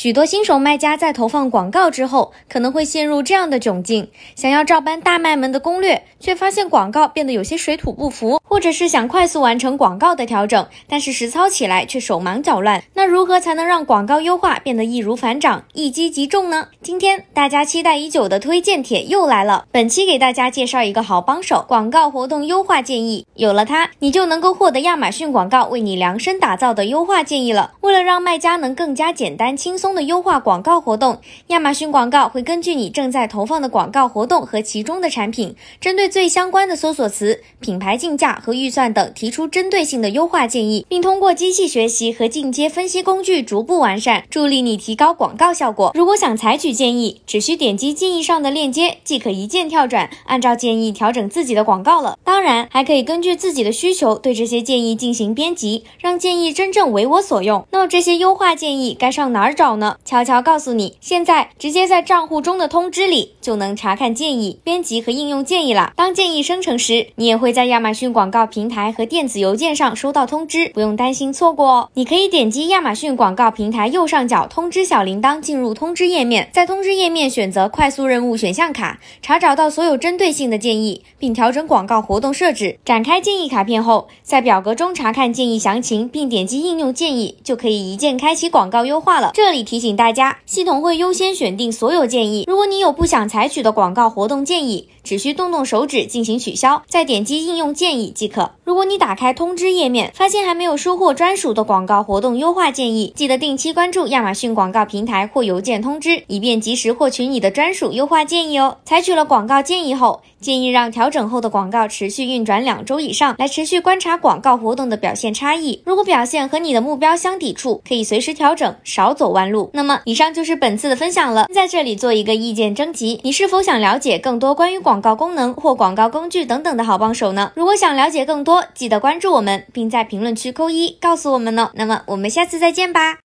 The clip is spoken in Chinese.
许多新手卖家在投放广告之后，可能会陷入这样的窘境：想要照搬大卖门的攻略，却发现广告变得有些水土不服；或者是想快速完成广告的调整，但是实操起来却手忙脚乱。那如何才能让广告优化变得易如反掌、一击即中呢？今天大家期待已久的推荐帖又来了。本期给大家介绍一个好帮手——广告活动优化建议。有了它，你就能够获得亚马逊广告为你量身打造的优化建议了。为了让卖家能更加简单轻松。的优化广告活动，亚马逊广告会根据你正在投放的广告活动和其中的产品，针对最相关的搜索词、品牌竞价和预算等，提出针对性的优化建议，并通过机器学习和进阶分析工具逐步完善，助力你提高广告效果。如果想采取建议，只需点击建议上的链接，即可一键跳转，按照建议调整自己的广告了。当然，还可以根据自己的需求对这些建议进行编辑，让建议真正为我所用。那么这些优化建议该上哪儿找？呢悄悄告诉你，现在直接在账户中的通知里就能查看建议、编辑和应用建议了。当建议生成时，你也会在亚马逊广告平台和电子邮件上收到通知，不用担心错过哦。你可以点击亚马逊广告平台右上角通知小铃铛，进入通知页面，在通知页面选择快速任务选项卡，查找到所有针对性的建议，并调整广告活动设置。展开建议卡片后，在表格中查看建议详情，并点击应用建议，就可以一键开启广告优化了。这里。提醒大家，系统会优先选定所有建议。如果你有不想采取的广告活动建议，只需动动手指进行取消，再点击应用建议即可。如果你打开通知页面，发现还没有收获专属的广告活动优化建议，记得定期关注亚马逊广告平台或邮件通知，以便及时获取你的专属优化建议哦。采取了广告建议后，建议让调整后的广告持续运转两周以上，来持续观察广告活动的表现差异。如果表现和你的目标相抵触，可以随时调整，少走弯路。那么，以上就是本次的分享了。在这里做一个意见征集，你是否想了解更多关于广告功能或广告工具等等的好帮手呢？如果想了解更多，记得关注我们，并在评论区扣一告诉我们哦。那么，我们下次再见吧。